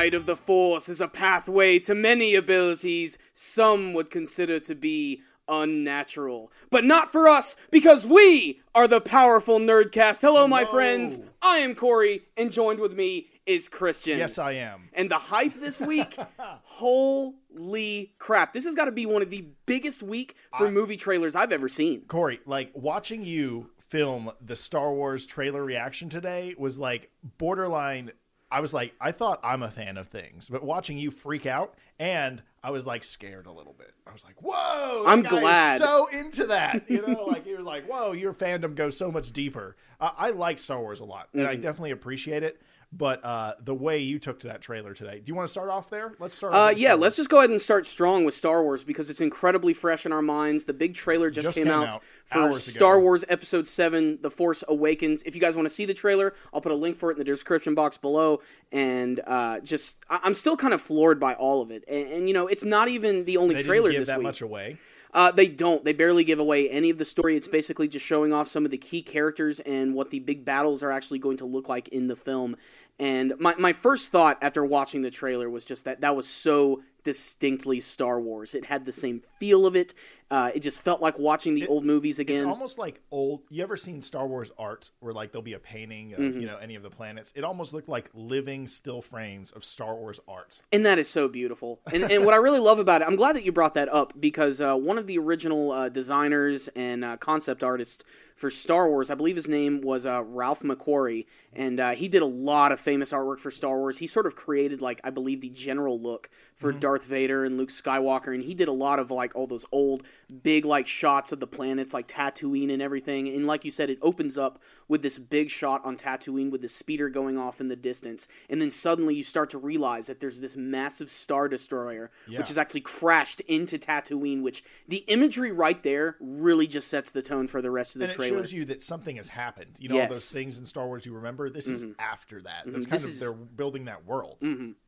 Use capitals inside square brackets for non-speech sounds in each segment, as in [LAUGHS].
side of the Force is a pathway to many abilities some would consider to be unnatural. But not for us, because we are the powerful Nerdcast. Hello, my friends. I am Corey, and joined with me is Christian. Yes, I am. And the hype this [LAUGHS] week, holy crap. This has got to be one of the biggest week for movie trailers I've ever seen. Corey, like watching you film the Star Wars trailer reaction today was like borderline. I was like, I thought I'm a fan of things, but watching you freak out and I was like scared a little bit. I was like, whoa, I'm glad. so into that. You know, [LAUGHS] like you're like, whoa, your fandom goes so much deeper. Uh, I like Star Wars a lot and Mm-hmm. I definitely appreciate it. But uh, the way you took to that trailer today, do you want to start off there? Let's start. Uh, yeah, let's just go ahead and start strong with Star Wars because it's incredibly fresh in our minds. The big trailer just, Just came, came out, out for hours ago. Star Wars Episode 7 The Force Awakens. If you guys want to see the trailer, I'll put a link for it in the description box below. And uh, just, I- I'm still kind of floored by all of it. And, and, you know, it's not even the only They trailer this that week. much away. Uh, they don't. They barely give away any of the story. It's basically just showing off some of the key characters and what the big battles are actually going to look like in the film. And my, my first thought after watching the trailer was just that that was so distinctly Star Wars. It had the same feel of it. Uh, it just felt like watching the old movies again. It's almost like old. You ever seen Star Wars art where like there'll be a painting of Mm-hmm. you know any of the planets? It almost looked like living still frames of Star Wars art. And that is so beautiful. And, and what I really love about it, I'm glad that you brought that up because uh, one of the original uh, designers and uh, concept artists for Star Wars, I believe his name was uh, Ralph McQuarrie, and uh, he did a lot of famous artwork for Star Wars. He sort of created, like, I believe, the general look for Darth Vader and Luke Skywalker, and he did a lot of, like, all those old, big, like, shots of the planets, like Tatooine and everything. And like you said, it opens up with this big shot on Tatooine with the speeder going off in the distance, and then suddenly you start to realize that there's this massive star destroyer Yeah. which has actually crashed into Tatooine. Which the imagery right there really just sets the tone for the rest of the and trailer. it shows you that something has happened. You know all Yes. Mm-hmm. those things in Star Wars you remember. This is after that. That's kind This of is- they're building that world.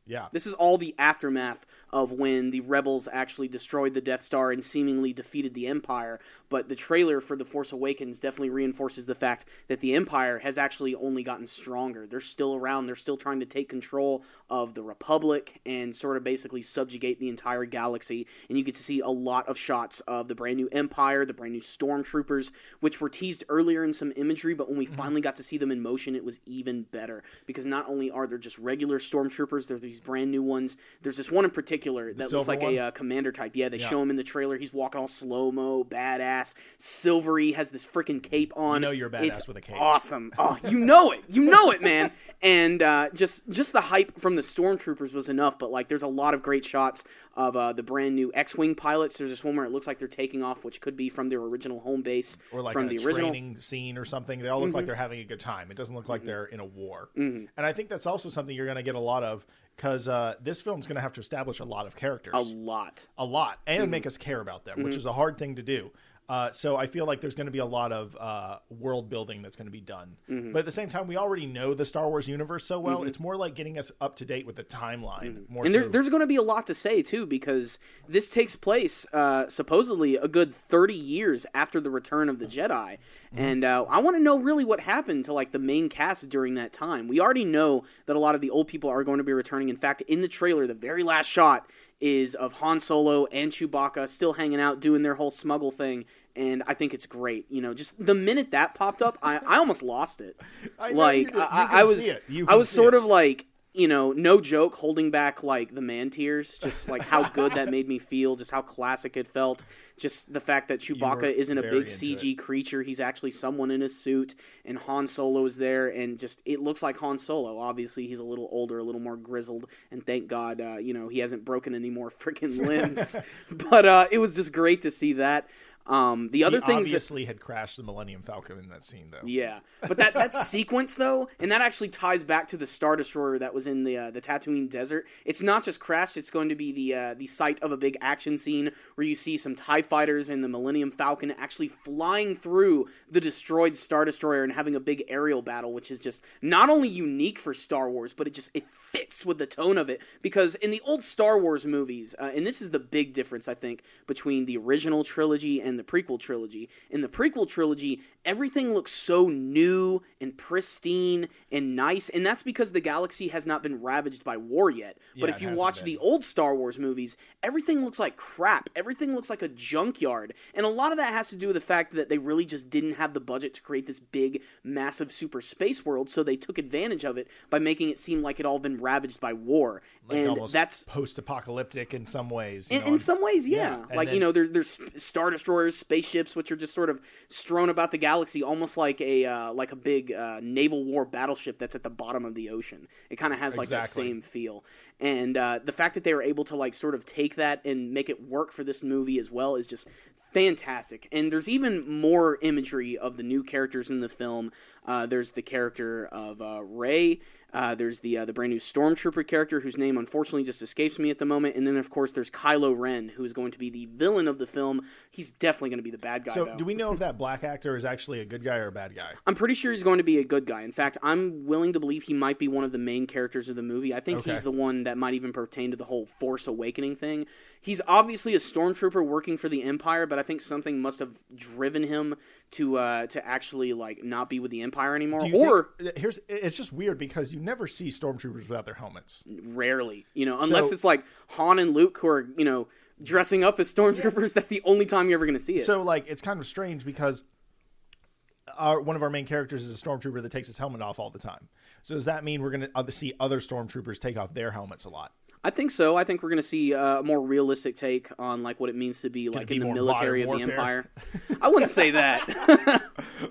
Yeah. This is all the aftermath of when the rebels actually destroyed the Death Star and seemingly defeated the Empire. But the trailer for The Force Awakens definitely reinforces the fact that the Empire has actually only gotten stronger. They're still around, they're still trying to take control of the Republic and sort of basically subjugate the entire galaxy. And you get to see a lot of shots of the brand new Empire, the brand new Stormtroopers, which were teased earlier in some imagery, but when we finally got to see them in motion, it was even better. Because not only are there just regular Stormtroopers, there are these brand new ones. There's this one in particular that looks like one? a uh, commander type. Yeah, they show him in the trailer. He's walking all slow mo, badass, silvery, has this freaking cape on. know you're badass It's with a cape. Awesome. Oh, you know it. You know it, man. And uh, just just the hype from the stormtroopers was enough. But like, there's a lot of great shots of uh, the brand new X-wing pilots. There's this one where it looks like they're taking off, which could be from their original home base Or like from a the original. Mm-hmm. training scene or something. They all look like they're having a good time. It doesn't look like they're in a war. And I think that's also something you're going to get a lot of because uh, this film's going to have to establish a lot of characters. A lot. a lot and Mm-hmm. make us care about them, which is a hard thing to do. Uh, so I feel like there's going to be a lot of uh, world building that's going to be done. Mm-hmm. But at the same time, we already know the Star Wars universe so well. It's more like getting us up to date with the timeline. More And there, so- there's going to be a lot to say too, because this takes place uh, supposedly a good 30 years after the return of the Jedi, Mm-hmm. and uh, I want to know really what happened to like the main cast during that time. We already know that a lot of the old people are going to be returning. In fact, in the trailer, the very last shot is of Han Solo and Chewbacca still hanging out doing their whole smuggle thing. And I think it's great. You know, just the minute that popped up, I, I almost lost it. [LAUGHS] I like I, I was, it. I was sort it. of like you know, no joke, holding back like the man tears, just like how good that made me feel, just how classic it felt, just the fact that Chewbacca isn't a big CG creature, he's actually someone in a suit, and Han Solo is there, and just it looks like Han Solo. Obviously, he's a little older, a little more grizzled, and thank God, uh, you know, he hasn't broken any more freaking limbs. [LAUGHS] [LAUGHS] but uh, it was just great to see that. Um, the other he things that, obviously had crashed the Millennium Falcon in that scene, though. yeah, but that that [LAUGHS] sequence though, and that actually ties back to the Star Destroyer that was in the uh, the Tatooine desert. It's not just crashed; it's going to be the uh, the site of a big action scene where you see some Tie fighters and the Millennium Falcon actually flying through the destroyed Star Destroyer and having a big aerial battle, which is just not only unique for Star Wars, but it just it fits with the tone of it. Because in the old Star Wars movies, uh, and this is the big difference I think between the original trilogy and and the prequel trilogy. In the prequel trilogy, everything looks so new and pristine and nice, and that's because the galaxy has not been ravaged by war yet. But Yeah, if you watch been. the old Star Wars movies, everything looks like crap. Everything looks like a junkyard. And a lot of that has to do with the fact that they really just didn't have the budget to create this big, massive super space world, so they took advantage of it by making it seem like it all been ravaged by war. Like and that's post-apocalyptic in some ways. you in, know, in some ways, yeah. Yeah, like then- you know, there's there's star spaceships, which are just sort of strewn about the galaxy, almost like a uh, like a big uh, naval war battleship that's at the bottom of the ocean. It kind of has like that same feel, and uh, the fact that they were able to like sort of take that and make it work for this movie as well is just fantastic. And there's even more imagery of the new characters in the film. Uh, there's the character of uh, Rey. Uh, there's the uh, the brand new stormtrooper character whose name unfortunately just escapes me at the moment, and then of course there's Kylo Ren, who is going to be the villain of the film. He's definitely going to be the bad guy. So, though. do we know if that black actor is actually a good guy or a bad guy? I'm pretty sure he's going to be a good guy. In fact, I'm willing to believe he might be one of the main characters of the movie. I think Okay. he's the one that might even pertain to the whole Force Awakening thing. He's obviously a stormtrooper working for the Empire, but I think something must have driven him to uh, to actually like not be with the Empire anymore, or think- here's it's just weird because you never see stormtroopers without their helmets. rarely, you know, unless So- it's like Han and Luke who are you know dressing up as stormtroopers. That's the only time you're ever going to see it. So like it's kind of strange because our one of our main characters is a stormtrooper that takes his helmet off all the time. So does that mean we're going to see other stormtroopers take off their helmets a lot? I think so. I think we're going to see uh, a more realistic take on like what it means to be like be in the military of the? Empire. I wouldn't say that. [LAUGHS]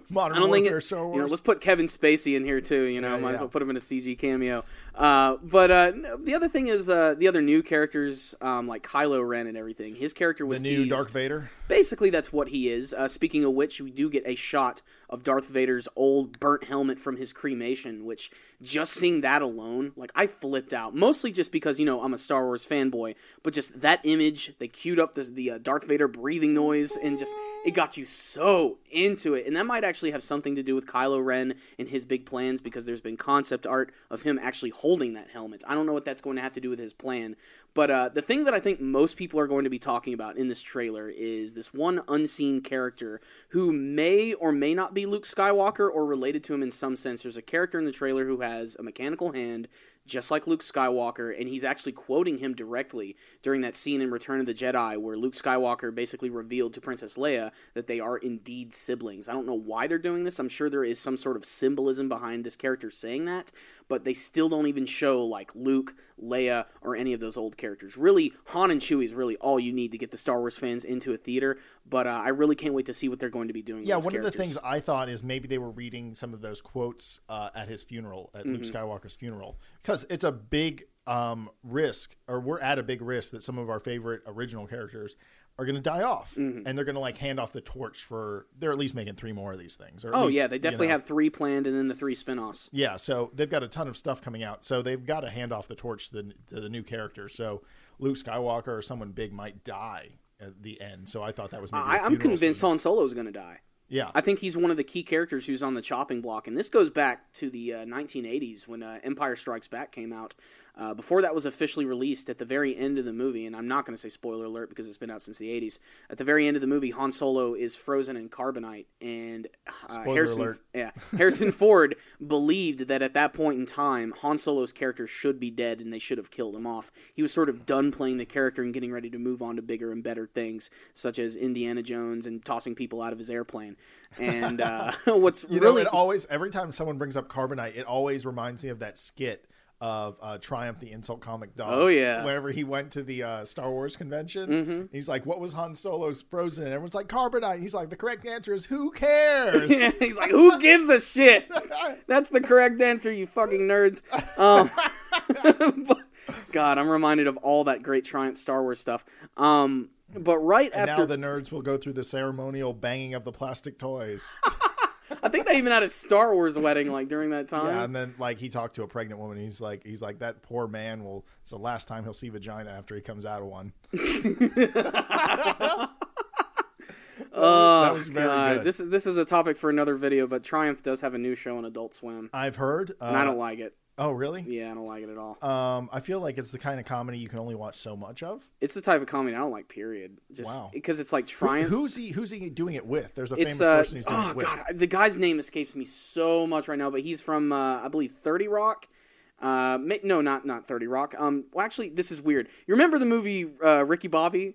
[LAUGHS] Modern I don't warfare, think it, Star you Wars. know. Let's put Kevin Spacey in here too. You know, Yeah, might as well put him in a CG cameo. Uh, but uh, the other thing is uh, the other new characters um, like Kylo Ren and everything. His character was the new teased. Darth Vader. Basically, that's what he is. Uh, speaking of which, we do get a shot of Darth Vader's old burnt helmet from his cremation, which just seeing that alone, like I flipped out. Mostly just because you know I'm a Star Wars fanboy, but just that image, they queued up the, the uh, Darth Vader breathing noise, and just it got you so into it. And that might actually have something to do with Kylo Ren and his big plans because there's been concept art of him actually holding that helmet. I don't know what that's going to have to do with his plan, but uh, the thing that I think most people are going to be talking about in this trailer is this one unseen character who may or may not be Luke Skywalker or related to him in some sense. There's a character in the trailer who has a mechanical hand. Just like Luke Skywalker, and he's actually quoting him directly during that scene in Return of the Jedi where Luke Skywalker basically revealed to Princess Leia that they are indeed siblings. I don't know why they're doing this. I'm sure there is some sort of symbolism behind this character saying that, but they still don't even show like Luke, Leia, or any of those old characters. Really, Han and Chewie is really all you need to get the Star Wars fans into a theater. But uh, I really can't wait to see what they're going to be doing. Yeah, one those of the things I thought is maybe they were reading some of those quotes uh, at his funeral, at Luke Mm-hmm. Skywalker's funeral, because it's a big um, risk, or we're at a big risk that some of our favorite original characters are going to die off, Mm-hmm. and they're going to like hand off the torch for. They're at least making three more of these things. Or Oh least, yeah, they you definitely know. have three planned, and then the three spin-offs. Yeah, so they've got a ton of stuff coming out. So they've got to hand off the torch to the, to the new character. So Luke Skywalker or someone big might die at the end. So I thought that was maybe. a I, I'm convinced scene. Han Solo is going to die. Yeah, I think he's one of the key characters who's on the chopping block, and this goes back to the uh, 1980s when uh, Empire Strikes Back came out. Uh, before that was officially released, at the very end of the movie, and I'm not going to say spoiler alert because it's been out since the 80s. At the very end of the movie, Han Solo is frozen in carbonite, and uh, Spoiler Harrison, alert. [LAUGHS] yeah, Harrison Ford believed that at that point in time, Han Solo's character should be dead, and they should have killed him off. He was sort of done playing the character and getting ready to move on to bigger and better things, such as Indiana Jones and tossing people out of his airplane. And uh, [LAUGHS] what's You know, really it always every time someone brings up carbonite, it always reminds me of that skit of uh, Triumph the Insult Comic Dog. Oh, yeah. Mm-hmm. whenever he went to the uh, Star Wars convention, he's like, "What was Han Solo's frozen?" And everyone's like, "Carbonite." And he's like, "The correct answer is who cares?" [LAUGHS] he's like, who gives a shit? [LAUGHS] That's the correct answer, you fucking nerds. Um, [LAUGHS] God, I'm reminded of all that great Triumph Star Wars stuff. Um, but right and after now the nerds will go through the ceremonial banging of the plastic toys. I think they even had a Star Wars wedding like during that time. yeah, and then like he talked to a pregnant woman. He's like, he's like that poor man will. It's the last time he'll see vagina after he comes out of one. [LAUGHS] Oh that was very God, good. this is this is a topic for another video. But Triumph does have a new show on Adult Swim, I've heard, uh, and I don't like it. Oh, really? Yeah, I don't like it at all. Um, I feel like it's the kind of comedy you can only watch so much of. It's the type of comedy I don't like. Period. Just Wow. because it's like Who- who's he? Who's he doing it with? There's a it's famous uh, person he's doing oh it with. god, the guy's name escapes me so much right now, but he's from uh, I believe Thirty Rock. Uh, no, not not Thirty Rock. Um, well, actually, this is weird. You remember the movie uh, Ricky Bobby?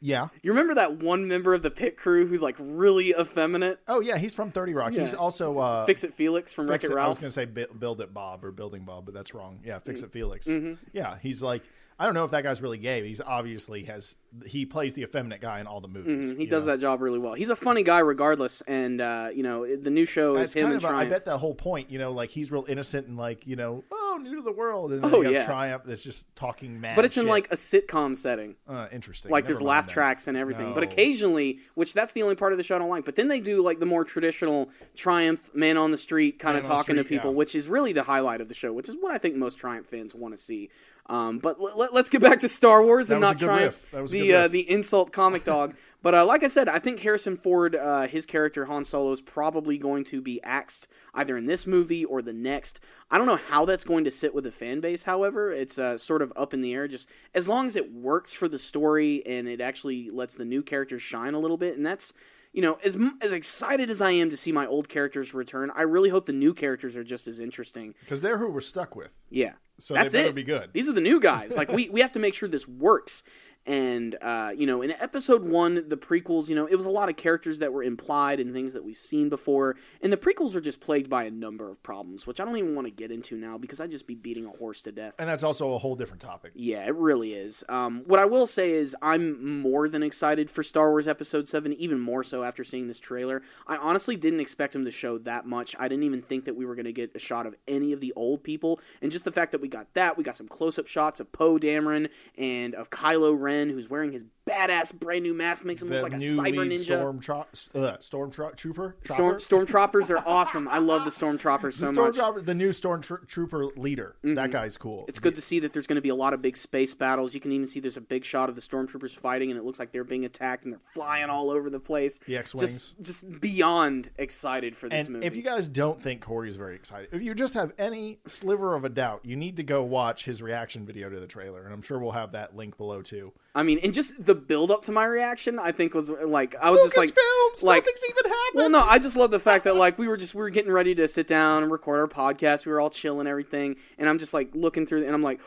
Yeah. You remember that one member of the pit crew who's like really effeminate? Oh yeah, he's from Thirty Rock. He's also uh, Fix It Felix from Wreck It It- I was going to say Build It Bob or Building Bob, but that's wrong. Yeah, Fix It Felix. Mm-hmm. Yeah, he's like I don't know if that guy's really gay. But he's obviously has he plays the effeminate guy in all the movies. Mm-hmm. He does know? that job really well. He's a funny guy regardless, and uh, you know the new show is It's him kind and of a, I bet the whole point, you know, like he's real innocent and like you know, oh, new to the world, and then Oh, yeah. Triumph that's just talking mad. but it's in like a sitcom setting. uh, interesting. like Never there's laugh then. tracks and everything. But occasionally, which that's the only part of the show I don't like. But then they do like the more traditional Triumph man on the street kind Man of talking to people, yeah. which is really the highlight of the show, which is what I think most Triumph fans want to see. Um, but l- let, us get back to Star Wars and That was not a good Triumph, riff. That was a the uh, the insult comic dog. [LAUGHS] But uh, like I said, I think Harrison Ford, uh, his character Han Solo, is probably going to be axed either in this movie or the next. I don't know how that's going to sit with the fan base. However, it's uh, sort of up in the air. Just as long as it works for the story and it actually lets the new characters shine a little bit, and that's you know as as excited as I am to see my old characters return, I really hope the new characters are just as interesting. because they're who we're stuck with. Yeah. So That's they better it. be good. These are the new guys. [LAUGHS] Like we, we have to make sure this works. And uh, you know, in episode one, the prequels, you know, it was a lot of characters that were implied and things that we've seen before. And the prequels are just plagued by a number of problems, which I don't even want to get into now because I'd just be beating a horse to death. And that's also a whole different topic. Yeah, it really is. Um, what I will say is, I'm more than excited for Star Wars Episode 7, even more so after seeing this trailer. I honestly didn't expect him to show that much. I didn't even think that we were going to get a shot of any of the old people. And just the fact that we got that, we got some close up shots of Poe Dameron and of Kylo Ren, who's wearing his badass brand new mask, makes him The look like a cyber ninja. storm tro- uh, storm tro- trooper. Storm? Stormtroopers are awesome. I love the Stormtroopers so the much. Mm-hmm. stormtrooper, the new stormtrooper leader. That guy's cool. It's good to see that there's going to be a lot of big space battles. You can even see there's a big shot of the stormtroopers fighting, and it looks like they're being attacked and they're flying all over the place. The X-wings. Just, just beyond excited for this And movie. if you guys don't think Corey is very excited, if you just have any sliver of a doubt, you need to go watch his reaction video to the trailer, and I'm sure we'll have that link below too. I mean, and just the build up to my reaction, I think was like I was just like, Lucasfilms, like nothing's even happened. Well, no, I just love the fact that like we were just we were getting ready to sit down and record our podcast. We were all chill and everything, and I'm just like looking through, and I'm like,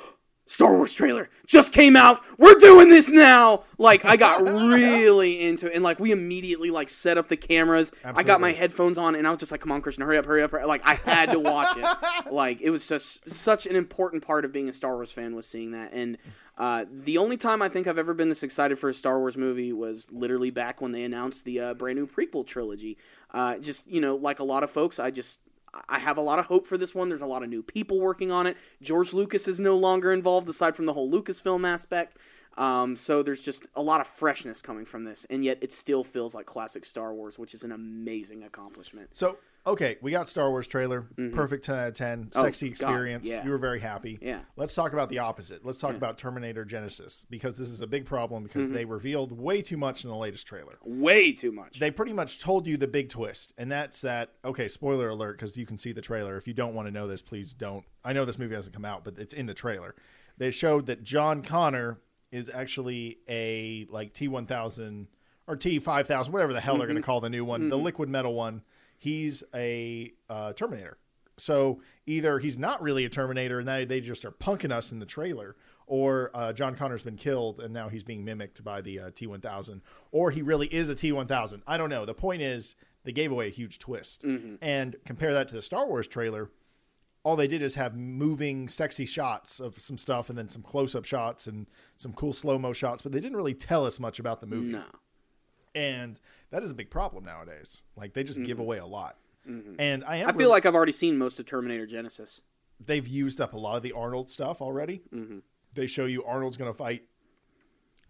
Star Wars trailer just came out. We're doing this now. Like I got really [LAUGHS] into it, and like we immediately like set up the cameras. I got my headphones on, and I was just like, "Come on, Christian, hurry up, hurry up!" hurry up." Like I had to watch it. [LAUGHS] like it was just such an important part of being a Star Wars fan was seeing that, and. Uh, the only time I think I've ever been this excited for a Star Wars movie was literally back when they announced the uh, brand new prequel trilogy. Uh, just you know, like a lot of folks, I just I have a lot of hope for this one. There's a lot of new people working on it. George Lucas is no longer involved, aside from the whole Lucasfilm aspect. Um, so there's just a lot of freshness coming from this, and yet it still feels like classic Star Wars, which is an amazing accomplishment. So okay, we got Star Wars trailer, mm-hmm. perfect ten out of ten, Oh, sexy experience. yeah. You were very happy. Yeah. Let's talk about the opposite. Let's talk about Terminator Genisys because this is a big problem because Mm-hmm. they revealed way too much in the latest trailer. Way too much. They pretty much told you the big twist, and that's that. Okay, spoiler alert because you can see the trailer. If you don't want to know this, please don't. I know this movie hasn't come out, but it's in the trailer. They showed that John Connor is actually a like T one thousand or T five thousand, whatever the hell they're going to mm-hmm. call the new one, the mm-hmm. liquid metal one. He's a uh, Terminator. So either he's not really a Terminator, and they, they just are punking us in the trailer, or uh, John Connor's been killed and now he's being mimicked by the uh, T one thousand, or he really is a T one thousand. I don't know. The point is they gave away a huge twist, and compare that to the Star Wars trailer all they did is have moving, sexy shots of some stuff, and then some close-up shots and some cool slow-mo shots. But they didn't really tell us much about the movie, no. And that is a big problem nowadays. Like they just give away a lot. And I am. I feel like I've already seen most of Terminator Genisys. they've used up a lot of the Arnold stuff already. Mm-hmm. They show you Arnold's going to fight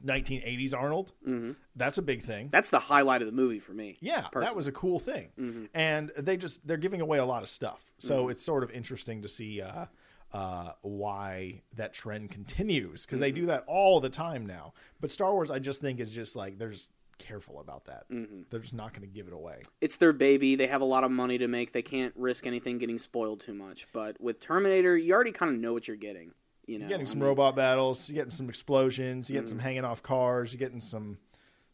1980s Arnold. Mm-hmm. That's a big thing. That's the highlight of the movie for me. Yeah, that was a cool thing, and they just they're giving away a lot of stuff. So it's sort of interesting to see uh, uh, why that trend continues because they do that all the time now. But Star Wars, I just think is just like there's careful about that. Mm-hmm. They're just not going to give it away. it's their baby. They have a lot of money to make. They can't risk anything getting spoiled too much. But with Terminator, you already kind of know what you're getting. You know, You're getting I some mean, robot battles. You're getting some explosions. You're getting Mm-hmm. some hanging off cars. You're getting some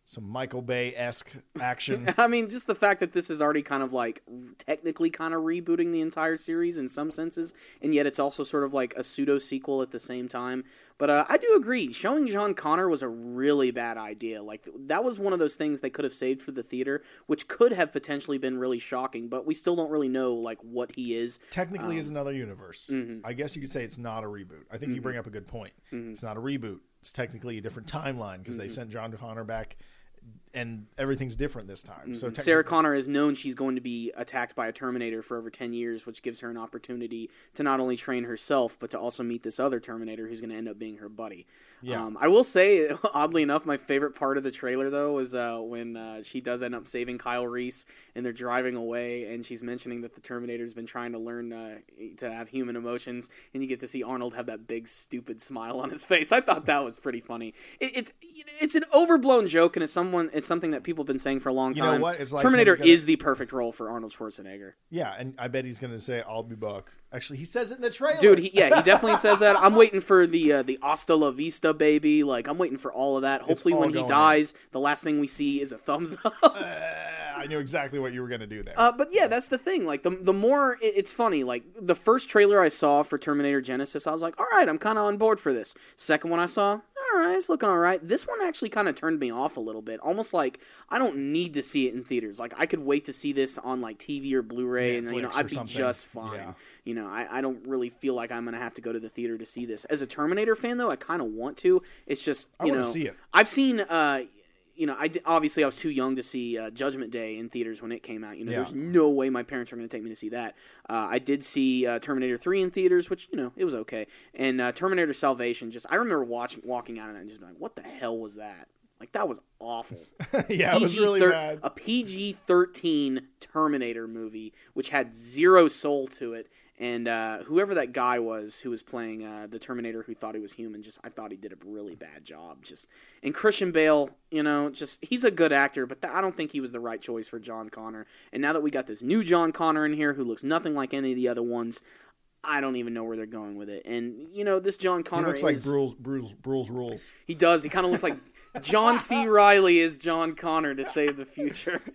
some Michael Bay esque action. [LAUGHS] I mean, just the fact that this is already kind of like technically kind of rebooting the entire series in some senses, and yet it's also sort of like a pseudo sequel at the same time. But uh, I do agree, showing John Connor was a really bad idea. Like that was one of those things they could have saved for the theater, which could have potentially been really shocking. But we still don't really know like what he is. Technically, Um, is another universe. mm-hmm. I guess you could say it's not a reboot. I think you bring up a good point. It's not a reboot. It's technically a different timeline because Mm-hmm. they sent John Connor back, and everything's different this time. So Mm-hmm. Sarah Connor has known she's going to be attacked by a Terminator for over 10 years, which gives her an opportunity to not only train herself, but to also meet this other Terminator who's going to end up being her buddy. Yeah. Um, I will say, [LAUGHS] oddly enough, my favorite part of the trailer, though, was uh, when uh, she does end up saving Kyle Reese and they're driving away, and she's mentioning that the Terminator's been trying to learn uh, to have human emotions, and you get to see Arnold have that big, stupid [LAUGHS] smile on his face. I thought that was pretty funny. It, it's it's an overblown joke, and it's someone it's something that people have been saying for a long You know time. what? It's like Terminator gonna- is the perfect role for Arnold Schwarzenegger. Yeah, and I bet he's going to say, "I'll be back." Actually, he says it in the trailer. Dude, he, yeah, he definitely [LAUGHS] says that. I'm waiting for the uh, the hasta la vista, baby. Like, I'm waiting for all of that. Hopefully, when he dies, the last thing we see is a thumbs up. Uh, I knew exactly what you were going to do there. Uh, but yeah, that's the thing. Like the the more it, it's funny. Like the first trailer I saw for Terminator Genisys, I was like, all right, I'm kind of on board for this. Second one I saw, all right, it's looking all right. This one actually kind of turned me off a little bit. Almost like I don't need to see it in theaters. Like I could wait to see this on like TV or Blu-ray, and then you know I'd be something. just fine. Yeah. You know, I, I don't really feel like I'm gonna have to go to the theater to see this. As a Terminator fan, though, I kind of want to. It's just you know, see it. I've seen. Uh, you know, I di- obviously I was too young to see uh, Judgment Day in theaters when it came out. You know, Yeah. there's no way my parents were going to take me to see that. Uh, I did see uh, Terminator 3 in theaters, which you know it was okay, and uh, Terminator Salvation. Just I remember watching, walking out of that, and just being like, "What the hell was that?" Like that was awful. [LAUGHS] yeah, it was really thir- bad. A PG thirteen Terminator movie, which had zero soul to it, and uh, whoever that guy was who was playing uh, the Terminator who thought he was human, just I thought he did a really bad job. Just and Christian Bale, you know, just he's a good actor, but th- I don't think he was the right choice for John Connor. And now that we got this new John Connor in here, who looks nothing like any of the other ones. I don't even know where they're going with it, and you know this John Connor He looks like Brule's, Brule's, Brule's rules. he does. He kind of looks like John C. Reilly is John Connor to save the future. [LAUGHS]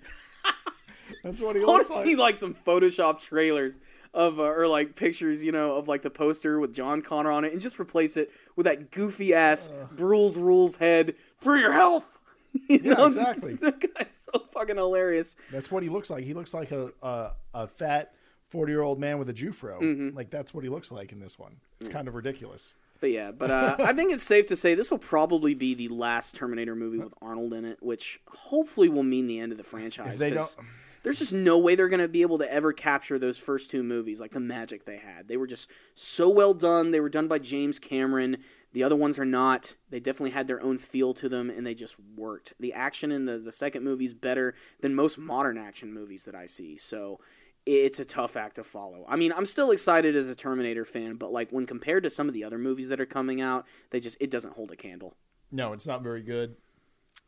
That's what he I want looks to like. see like some Photoshop trailers of uh, or like pictures, you know, of like the poster with John Connor on it, and just replace it with that goofy ass Brule's Rules head for your health. [LAUGHS] you Yeah, know, [LAUGHS] just- exactly. that guy's so fucking hilarious. That's what he looks like. He looks like a a, a fat forty year old man with a Jufro. Mm-hmm. Like that's what he looks like in this one. It's kind of ridiculous. But yeah, but uh, [LAUGHS] I think it's safe to say this will probably be the last Terminator movie with Arnold in it, which hopefully will mean the end of the franchise. If they don't, there's just no way they're going to be able to ever capture those first two movies, like the magic they had. They were just so well done. They were done by James Cameron. The other ones are not. They definitely had their own feel to them, and they just worked. The action in the, the second movie is better than most modern action movies that I see. So it's a tough act to follow. I mean, I'm still excited as a Terminator fan, but like when compared to some of the other movies that are coming out, they just it doesn't hold a candle. no, it's not very good.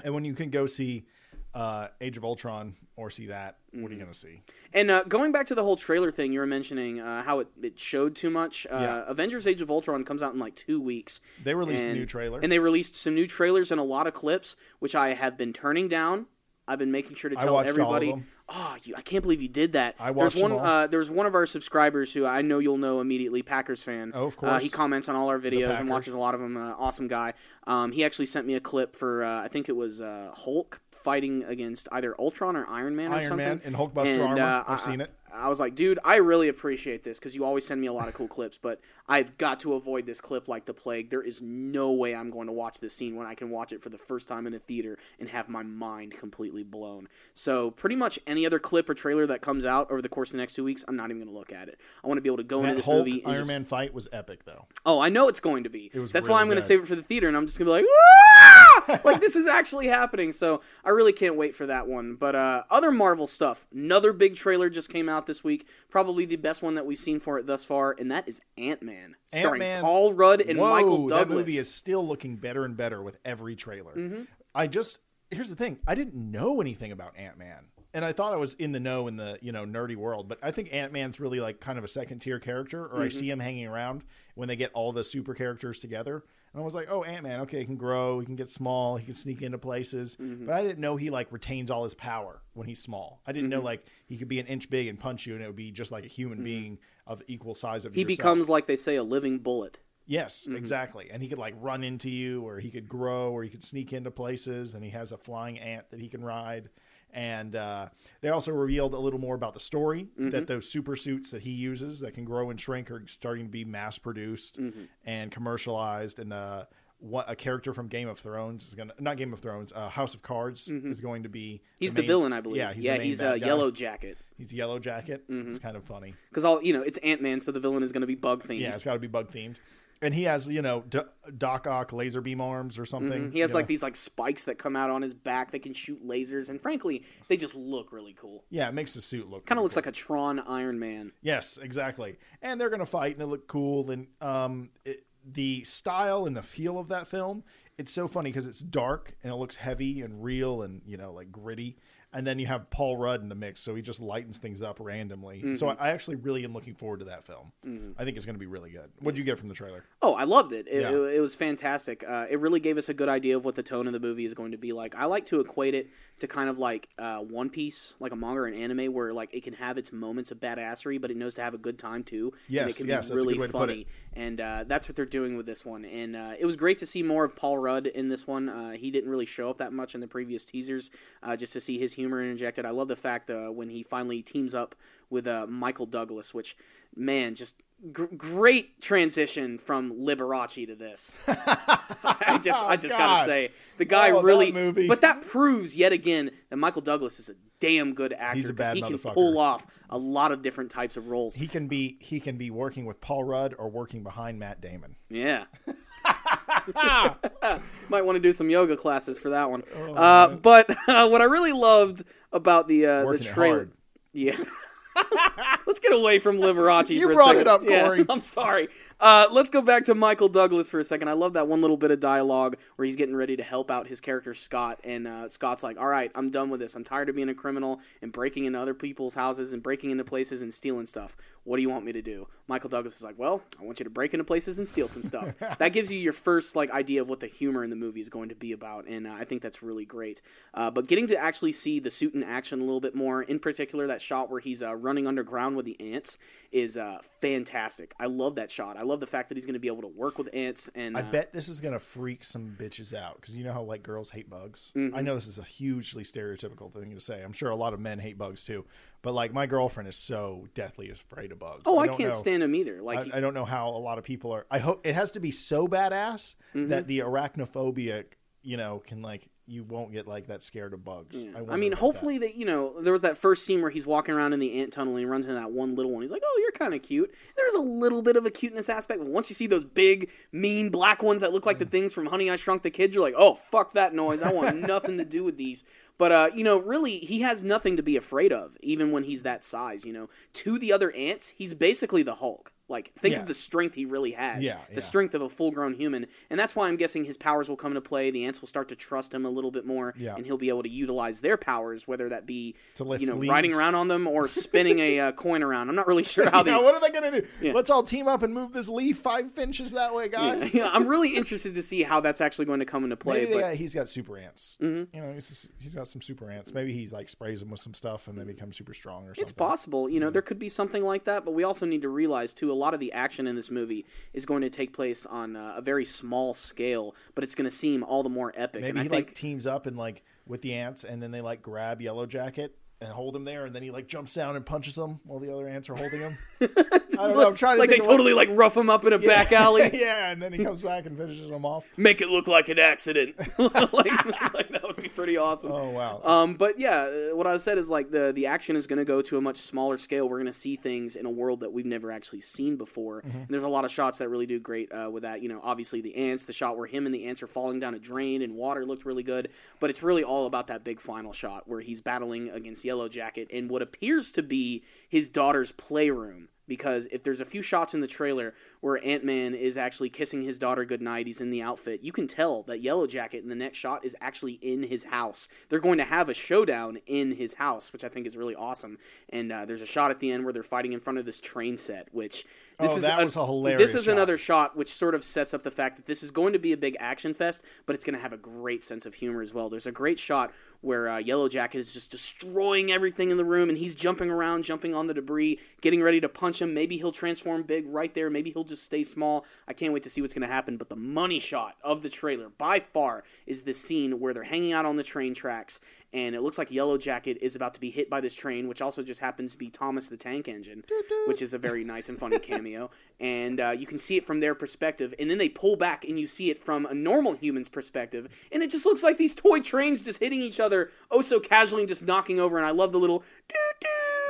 And when you can go see uh, Age of Ultron or see that, what Mm-hmm. are you going to see? And uh, going back to the whole trailer thing, you were mentioning uh, how it, it showed too much. Uh, Yeah. Avengers: Age of Ultron comes out in like two weeks. They released and, a new trailer. and they released some new trailers and a lot of clips, which I have been turning down. I've been making sure to I tell watched all of everybody. them. Oh, you, I can't believe you did that. I there's watched one. them all. Uh, there's one of our subscribers who I know you'll know immediately, Packers fan. Oh, of Uh, course. he comments on all our videos and watches a lot of them. Uh, awesome guy. Um, he actually sent me a clip for uh, I think it was uh, Hulk fighting against either Ultron or Iron Man or Iron something. Man and Hulkbuster And, armor. uh, I've I- seen it. I was like, dude, I really appreciate this because you always send me a lot of cool clips, but I've got to avoid this clip like the plague. There is no way I'm going to watch this scene when I can watch it for the first time in a theater and have my mind completely blown. So, pretty much any other clip or trailer that comes out over the course of the next two weeks, I'm not even going to look at it. I want to be able to go into this Hulk movie and Iron just, Man fight was epic, though. Oh, I know it's going to be. That's really why I'm going to save it for the theater, and I'm just going to be like! [LAUGHS] like this is actually happening. So I really can't wait for that one. But uh, other Marvel stuff. Another big trailer just came out this week. Probably the best one that we've seen for it thus far, and that is Ant Man, starring Ant-Man. Paul Rudd and Whoa, Michael Douglas. that movie is still looking better and better with every trailer. Mm-hmm. I just here's the thing: I didn't know anything about Ant Man, and I thought I was in the know in the you know nerdy world. But I think Ant Man's really like kind of a second tier character, or I see him hanging around when they get all the super characters together. And I was like, oh, Ant Man, okay, he can grow, he can get small, he can sneak into places. Mm-hmm. But I didn't know he like retains all his power when he's small. I didn't know mm-hmm. like he could be an inch big and punch you, and it would be just like a human mm-hmm. being of equal size of He yourself. becomes like they say a living bullet. Yes, exactly. And he could like run into you, or he could grow, or he could sneak into places. And he has a flying ant that he can ride. And uh, they also revealed a little more about the story that those super suits that he uses that can grow and shrink are starting to be mass produced and commercialized. And uh, what a character from Game of Thrones is going to not Game of Thrones, uh, House of Cards is going to be. He's the, main- villain, I believe. Yeah, he's yeah, the he's a guy. Yellow Jacket. He's a Yellow Jacket. It's kind of funny. Because all you know, it's Ant Man, so the villain is going to be bug themed. Yeah, it's got to be bug themed. And he has, you know, D- Doc Ock laser beam arms or something. Mm-hmm. He has know. like these like spikes that come out on his back that can shoot lasers, and frankly, they just look really cool. Yeah, it makes the suit look Kind of looks cool. like a Tron Iron Man. Yes, exactly. And they're gonna fight, and it look cool. And um, it, the style and the feel of that film, it's so funny because it's dark and it looks heavy and real and you know like gritty. And then you have Paul Rudd in the mix, so he just lightens things up randomly. So I, actually really am looking forward to that film. I think it's going to be really good. What did you get from the trailer? Oh, I loved it. It, Yeah. it, it was fantastic. Uh, it really gave us a good idea of what the tone of the movie is going to be like. I like to equate it to kind of like uh, One Piece, like a manga or an anime, where like it can have its moments of badassery, but it knows to have a good time too. and Yes, it can yes, be really funny. And uh, that's what they're doing with this one. And uh, it was great to see more of Paul Rudd in this one. Uh, he didn't really show up that much in the previous teasers, uh, just to see his humor injected. I love the fact uh, when he finally teams up with uh, Michael Douglas, which man, just gr- great transition from Liberace to this. [LAUGHS] I just, I just God. gotta say, the guy Oh, that really. movie. But that proves yet again that Michael Douglas is a damn good actor bad he can pull off a lot of different types of roles. He can be he can be working with Paul Rudd or working behind Matt Damon. Yeah. [LAUGHS] [LAUGHS] Might want to do some yoga classes for that one. uh, but [LAUGHS] uh, what I really loved about the uh, the trailer, yeah. [LAUGHS] let's get away from Liberace. You for a brought second. it up, Yeah, Corey. [LAUGHS] I'm sorry. Uh, let's go back to Michael Douglas for a second. I love that one little bit of dialogue where he's getting ready to help out his character Scott, and uh, Scott's like, "All right, I'm done with this. I'm tired of being a criminal and breaking into other people's houses and breaking into places and stealing stuff. What do you want me to do?" Michael Douglas is like, "Well, I want you to break into places and steal some stuff." [LAUGHS] that gives you your first like idea of what the humor in the movie is going to be about, and uh, I think that's really great. Uh, but getting to actually see the suit in action a little bit more, in particular that shot where he's uh, running underground with the ants, is uh, fantastic. I love that shot. I love the fact that he's going to be able to work with ants. And I uh, bet this is gonna freak some bitches out because you know how like girls hate bugs. Mm-hmm. I know this is a hugely stereotypical thing to say. I'm sure a lot of men hate bugs too, but like my girlfriend is so deathly afraid of bugs. oh, I, don't can't know- stand them either. Like I, I don't know how a lot of people are. I hope it has to be so badass Mm-hmm. that the arachnophobia, you know, can like you won't get like that scared of bugs. I, wonder mean, about hopefully that you know there was that first scene where he's walking around in the ant tunnel and he runs into that one little one. He's like, "Oh, you're kind of cute." There's a little bit of a cuteness aspect, but once you see those big, mean black ones that look like the things from Honey I Shrunk the Kids, you're like, "Oh, fuck that noise! I want [LAUGHS] nothing to do with these." But uh, you know, really, he has nothing to be afraid of, even when he's that size. You know, to the other ants, he's basically the Hulk. Like, think Yeah. of the strength he really has. Yeah, the yeah. strength of a full-grown human, and that's why I'm guessing his powers will come into play. The ants will start to trust him a little bit more, Yeah. and he'll be able to utilize their powers, whether that be To lift you know leaves. riding around on them or [LAUGHS] spinning a uh, coin around. I'm not really sure how [LAUGHS] they. Yeah, what are they gonna do? Yeah. Let's all team up and move this leaf five inches that way, guys. yeah, [LAUGHS] I'm really interested to see how that's actually going to come into play. Maybe but got- he's got super ants. Mm-hmm. You know, he's just, he's got some super ants. Maybe he's like sprays them with some stuff and they become super strong or something. It's possible, you know, there could be something like that, but we also need to realize too a lot of the action in this movie is going to take place on uh, a very small scale, but it's going to seem all the more epic. Maybe and he think like teams up and like with the ants, and then they like grab Yellow Jacket and hold him there, and then he like jumps down and punches them while the other ants are holding him. [LAUGHS] I don't know. I'm trying to like they think of what- totally like rough him up in a back alley. [LAUGHS] yeah, and then he comes back and finishes them off. Make it look like an accident. [LAUGHS] like, like, that would be pretty awesome. Oh wow. Um, but yeah, uh, what I said is like the the action is going to go to a much smaller scale. We're going to see things in a world that we've never actually seen before. Mm-hmm. And there's a lot of shots that really do great uh, with that. You know, obviously the ants, the shot where him and the ants are falling down a drain and water looked really good. But it's really all about that big final shot where he's battling against Yellow Jacket in what appears to be his daughter's playroom. because if there's a few shots in the trailer where Ant Man is actually kissing his daughter goodnight, he's in the outfit, you can tell that Yellow Jacket in the next shot is actually in his house. They're going to have a showdown in his house, which I think is really awesome. And uh, there's a shot at the end where they're fighting in front of this train set, which this Oh, is that a- was a hilarious This is shot. another shot which sort of sets up the fact that this is going to be a big action fest, but it's going to have a great sense of humor as well. There's a great shot where uh, Yellow Jacket is just destroying everything in the room, and he's jumping around, jumping on the debris, getting ready to punch him. Maybe he'll transform big right there. Maybe he'll just stay small. I can't wait to see what's going to happen. But the money shot of the trailer, by far, is this scene where they're hanging out on the train tracks, and it looks like Yellow Jacket is about to be hit by this train, which also just happens to be Thomas the Tank Engine, which is a very nice and funny cameo. [LAUGHS] And uh, you can see it from their perspective, and then they pull back and you see it from a normal human's perspective, and it just looks like these toy trains just hitting each other oh so casually and just knocking over. And I love the little doo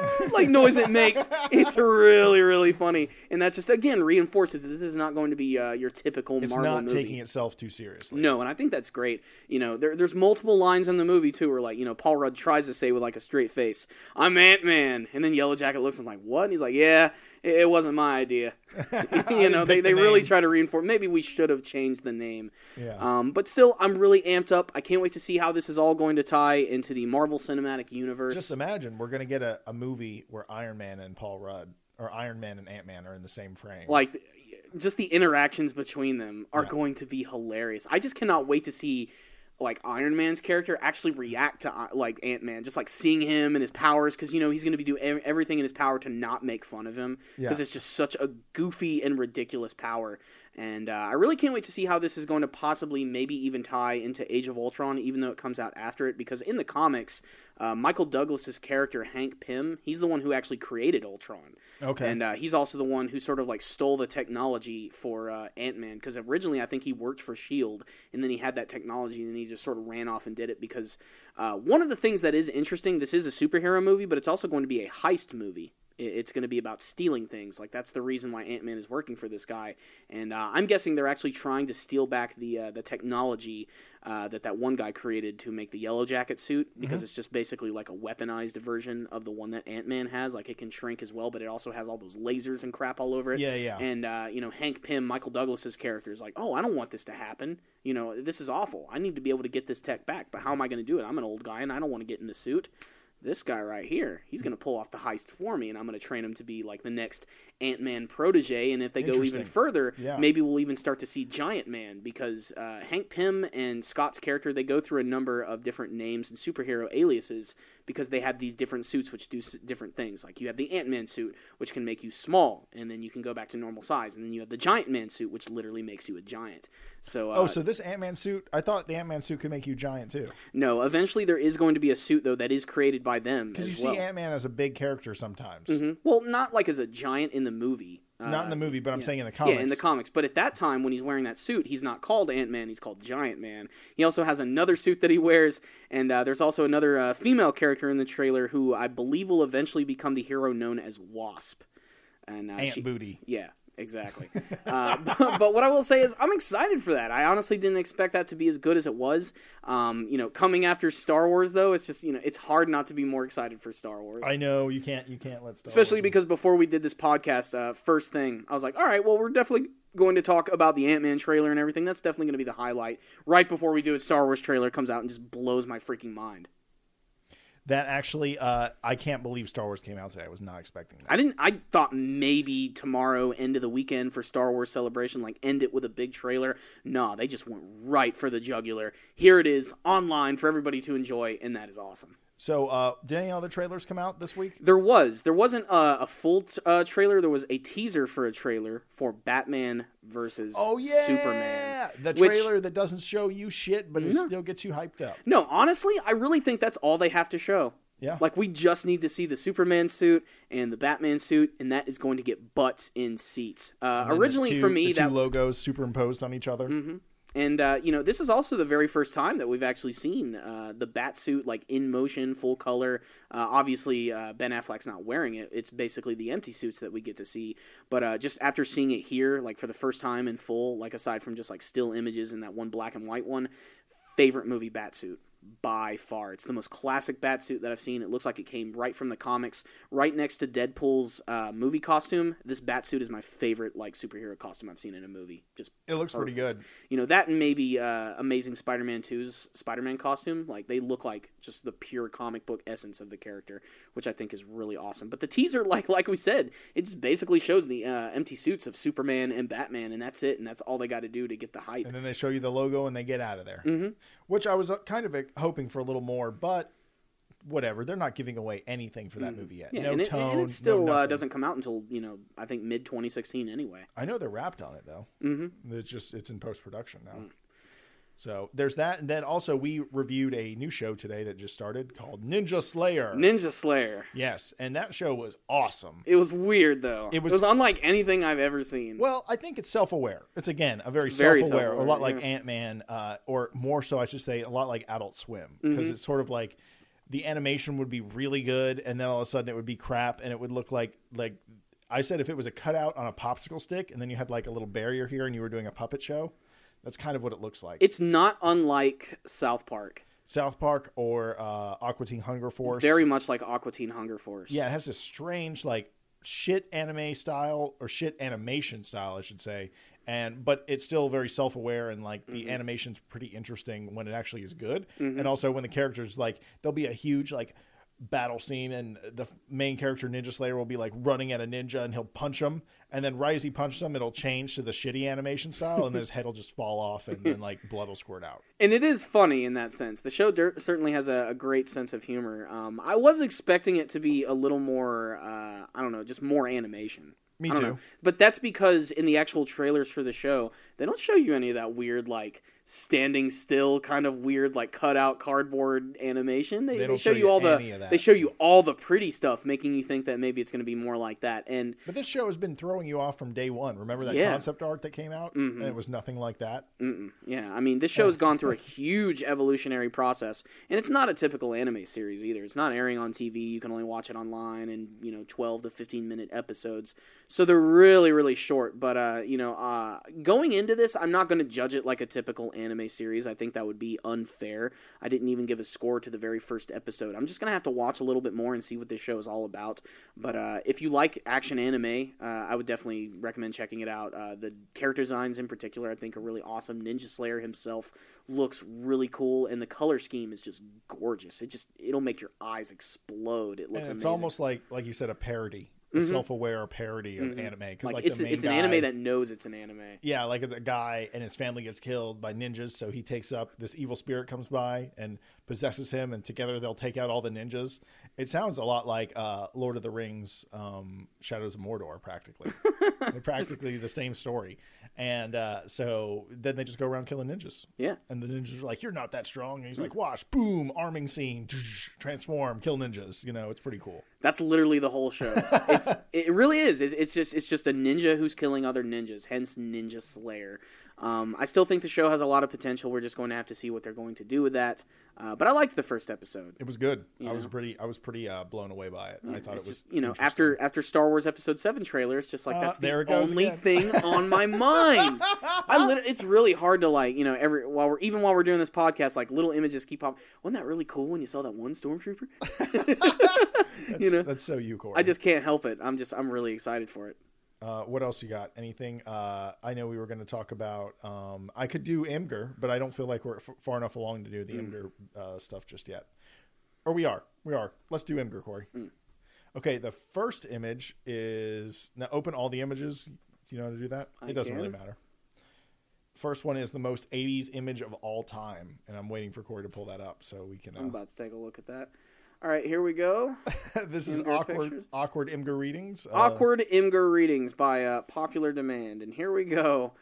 [LAUGHS] like noise it makes. It's really really funny, and that just again reinforces that this is not going to be uh, your typical It's Marvel not movie. taking itself too seriously. No, and I think that's great. You know, there, there's multiple lines in the movie too, where like you know Paul Rudd tries to say with like a straight face, "I'm Ant Man," and then Yellow Jacket looks him like, "What?" And he's like, "Yeah, it, wasn't my idea." [LAUGHS] [LAUGHS] you know, they, they the really try to reinforce. Maybe we should have changed the name. Yeah. Um, but still, I'm really amped up. I can't wait to see how this is all going to tie into the Marvel Cinematic Universe. Just imagine we're gonna get a, a movie where Iron Man and Paul Rudd or Iron Man and Ant Man are in the same frame. like just the interactions between them are Yeah. going to be hilarious. I just cannot wait to see like Iron Man's character actually react to uh, like Ant Man, just like seeing him and his powers, because you know he's going to be doing everything in his power to not make fun of him, because Yeah. it's just such a goofy and ridiculous power. And uh, I really can't wait to see how this is going to possibly maybe even tie into Age of Ultron, even though it comes out after it. Because in the comics, uh, Michael Douglas's character Hank Pym, he's the one who actually created Ultron. Okay. And uh, he's also the one who sort of like stole the technology for uh, Ant Man because originally I think he worked for Shield, and then he had that technology, and then he just sort of ran off and did it because uh, one of the things that is interesting. This is a superhero movie, but it's also going to be a heist movie. It's going to be about stealing things. Like that's the reason why Ant Man is working for this guy, and uh, I'm guessing they're actually trying to steal back the uh, the technology uh, that that one guy created to make the Yellow Jacket suit because Mm-hmm. it's just basically like a weaponized version of the one that Ant Man has. Like it can shrink as well, but it also has all those lasers and crap all over it. Yeah, yeah. And uh, you know, Hank Pym, Michael Douglas's character is like, oh, I don't want this to happen. You know, this is awful. I need to be able to get this tech back, but how am I going to do it? I'm an old guy and I don't want to get in the suit. This guy right here, he's going to pull off the heist for me, and I'm going to train him to be like the next Ant Man protege. And if they go even further, Yeah. maybe we'll even start to see Giant Man because uh, Hank Pym and Scott's character they go through a number of different names and superhero aliases because they have these different suits which do s- different things. Like you have the Ant Man suit, which can make you small, and then you can go back to normal size, and then you have the Giant Man suit, which literally makes you a giant. So, uh, oh, so this Ant Man suit? I thought the Ant Man suit could make you giant too. no, eventually there is going to be a suit though that is created by them Because you well. see Ant Man as a big character sometimes. Mhm. Well, not like as a giant in the movie. Not in the Uh, movie, but I'm yeah. saying in the comics. Yeah, in the comics. But at that time, when he's wearing that suit, he's not called Ant Man. He's called Giant Man. He also has another suit that he wears, and uh, there's also another uh, female character in the trailer who I believe will eventually become the hero known as Wasp. And uh, Ant she, booty. yeah, exactly. uh, [LAUGHS] but, but what I will say is, I'm excited for that. I honestly didn't expect that to be as good as it was. Um, you know, coming after Star Wars, though, it's just you know, it's hard not to be more excited for Star Wars. I know you can't. You can't let. Star Especially Wars- because before we did this podcast, uh, first thing I was like, all right, well, we're definitely going to talk about the Ant Man trailer and everything. That's definitely going to be the highlight. Right before we do it, Star Wars trailer comes out and just blows my freaking mind. That actually, uh, I can't believe Star Wars came out today. I was not expecting that. I didn't. I thought maybe tomorrow, end of the weekend for Star Wars Celebration, like end it with a big trailer. No, they just went right for the jugular. Here it is online for everybody to enjoy, and that is awesome. So, uh, did any other trailers come out this week? There was. There wasn't a, a full t- uh, trailer. There was a teaser for a trailer for Batman versus Oh yeah, Superman. the which- trailer that doesn't show you shit, but it No. still gets you hyped up. No, honestly, I really think that's all they have to show. Yeah. Like we just need to see the Superman suit and the Batman suit, and that is going to get butts in seats. Uh, originally, two- for me, the two that logos superimposed on each other. Mm-hmm. And uh, you know this is also the very first time that we've actually seen uh, the bat suit like in motion, full color. Uh, obviously, uh, Ben Affleck's not wearing it; it's basically the empty suits that we get to see. But uh, just after seeing it here, like for the first time in full, like aside from just like still images and that one black and white one, favorite movie bat suit by far. It's the most classic bat suit that I've seen. It looks like it came right from the comics, right next to Deadpool's uh, movie costume. This bat suit is my favorite like superhero costume I've seen in a movie. Just It looks pretty good. You know that and maybe uh, Amazing Spider-Man 2's Spider-Man costume. Like they look like just the pure comic book essence of the character, which I think is really awesome. But the teaser, [LAUGHS] like like we said, it just basically shows the uh, empty suits of Superman and Batman, and that's it. And that's all they got to do to get the hype. And then they show you the logo and they get out of there. Mm-hmm. Which I was uh, kind of hoping for a little more, but whatever. They're not giving away anything for that movie yet. Yeah, no and, it, tone. and it still no uh, doesn't come out until you know I think mid 2016 anyway. I know they're wrapped on it though. Mm-hmm. It's just it's in post production now. Mm. So there's that, and then also we reviewed a new show today that just started called Ninja Slayer. Ninja Slayer. yes, and that show was awesome. It was weird though. It It was- was, unlike anything I've ever seen. Well, I think it's self-aware. It's again a very, very self-aware, a self-aware, lot like yeah. Ant Man, uh, or more so, I should say, a lot like Adult Swim, because Mm-hmm. it's sort of like the animation would be really good, and then all of a sudden it would be crap, and it would look like like I said, if it was a cutout on a popsicle stick, and then you had like a little barrier here, and you were doing a puppet show. That's kind of what it looks like. it's not unlike South Park. South Park or uh, Aqua Teen Hunger Force. Very much like Aqua Teen Hunger Force. Yeah, it has this strange like shit anime style or shit animation style, I should say. And but it's still very self-aware and like the animation's pretty interesting when it actually is good. And also when the characters like there'll be a huge like battle scene and the main character Ninja Slayer will be like running at a ninja and he'll punch him and then right as he punches him it'll change to the shitty animation style and his head will just fall off and then like blood will squirt out. and it is funny in that sense. The show der- certainly has a, a great sense of humor. Um, I was expecting it to be a little more, uh, I don't know, just more animation. Me too. know. But that's because in the actual trailers for the show, they don't show you any of that weird, like standing still, kind of weird, like cutout cardboard animation. They, They they, show, show you all the they show you all the pretty stuff, making you think that maybe it's going to be more like that. And But this show has been throwing you off from day one. Remember that Yeah. concept art that came out? And it was nothing like that. Mm-mm. Yeah, I mean, this show's gone through a [LAUGHS] huge evolutionary process, and it's not a typical anime series either. It's not airing on TV. You can only watch it online in you know twelve to fifteen minute episodes, so they're really really short. But uh, you know, uh, going into this, I'm not going to judge it like a typical anime series. I think that would be unfair. I didn't even give a score to the very first episode. I'm just going to have to watch a little bit more and see what this show is all about. But uh, if you like action anime, uh, I would definitely recommend checking it out. Uh, the character designs in particular, I think, are really awesome. Ninja Slayer himself looks really cool, and the color scheme is just gorgeous. It just it'll make your eyes explode. It And looks it's amazing. almost like, like you said, a parody, a mm-hmm. self-aware parody of mm-hmm. anime. Because like, like, it's the a, main it's an guy- anime that knows it's an anime. yeah, like a guy and his family gets killed by ninjas, so he takes up this evil spirit comes by and possesses him, and together they'll take out all the ninjas. It sounds a lot like uh, Lord of the Rings, um, Shadows of Mordor, practically. [LAUGHS] They're practically the same story, and uh, so then they just go around killing ninjas. Yeah. And the ninjas are like, "You're not that strong," and he's like, "Watch, boom, arming scene, transform, kill ninjas." You know, it's pretty cool. That's literally the whole show. It's [LAUGHS] it really is. It's, it's just it's just a ninja who's killing other ninjas. Hence Ninja Slayer. Um, I still think the show has a lot of potential. We're just going to have to see what they're going to do with that. Uh, but I liked the first episode. It was good. I was pretty, I was pretty uh, blown away by it. I thought it was, just you know after after Star Wars Episode Seven trailer, it's just like Uh, that's the there it goes only again. thing on my [LAUGHS] mind. I lit- it's really hard to like you know every while we're even while we're doing this podcast, like little images keep popping. Wasn't that really cool when you saw that one stormtrooper? [LAUGHS] [LAUGHS] That's, you know, that's so you, Corey. I just can't help it. I'm just I'm really excited for it. Uh, what else you got? Anything? Uh, I know we were going to talk about. Um, I could do Imgur, but I don't feel like we're f- far enough along to do the Imgur uh, stuff just yet. Or we are. We are. Let's do Imgur, Corey. Okay. The first image is now. Open all the images. Do you know how to do that? I it doesn't really matter. First one is the most '80s image of all time, and I'm waiting for Corey to pull that up so we can. I'm Uh, about to take a look at that. All right, here we go. [LAUGHS] this is awkward. pictures? Awkward Imgur readings. Uh, Awkward Imgur readings by uh, popular demand, and here we go.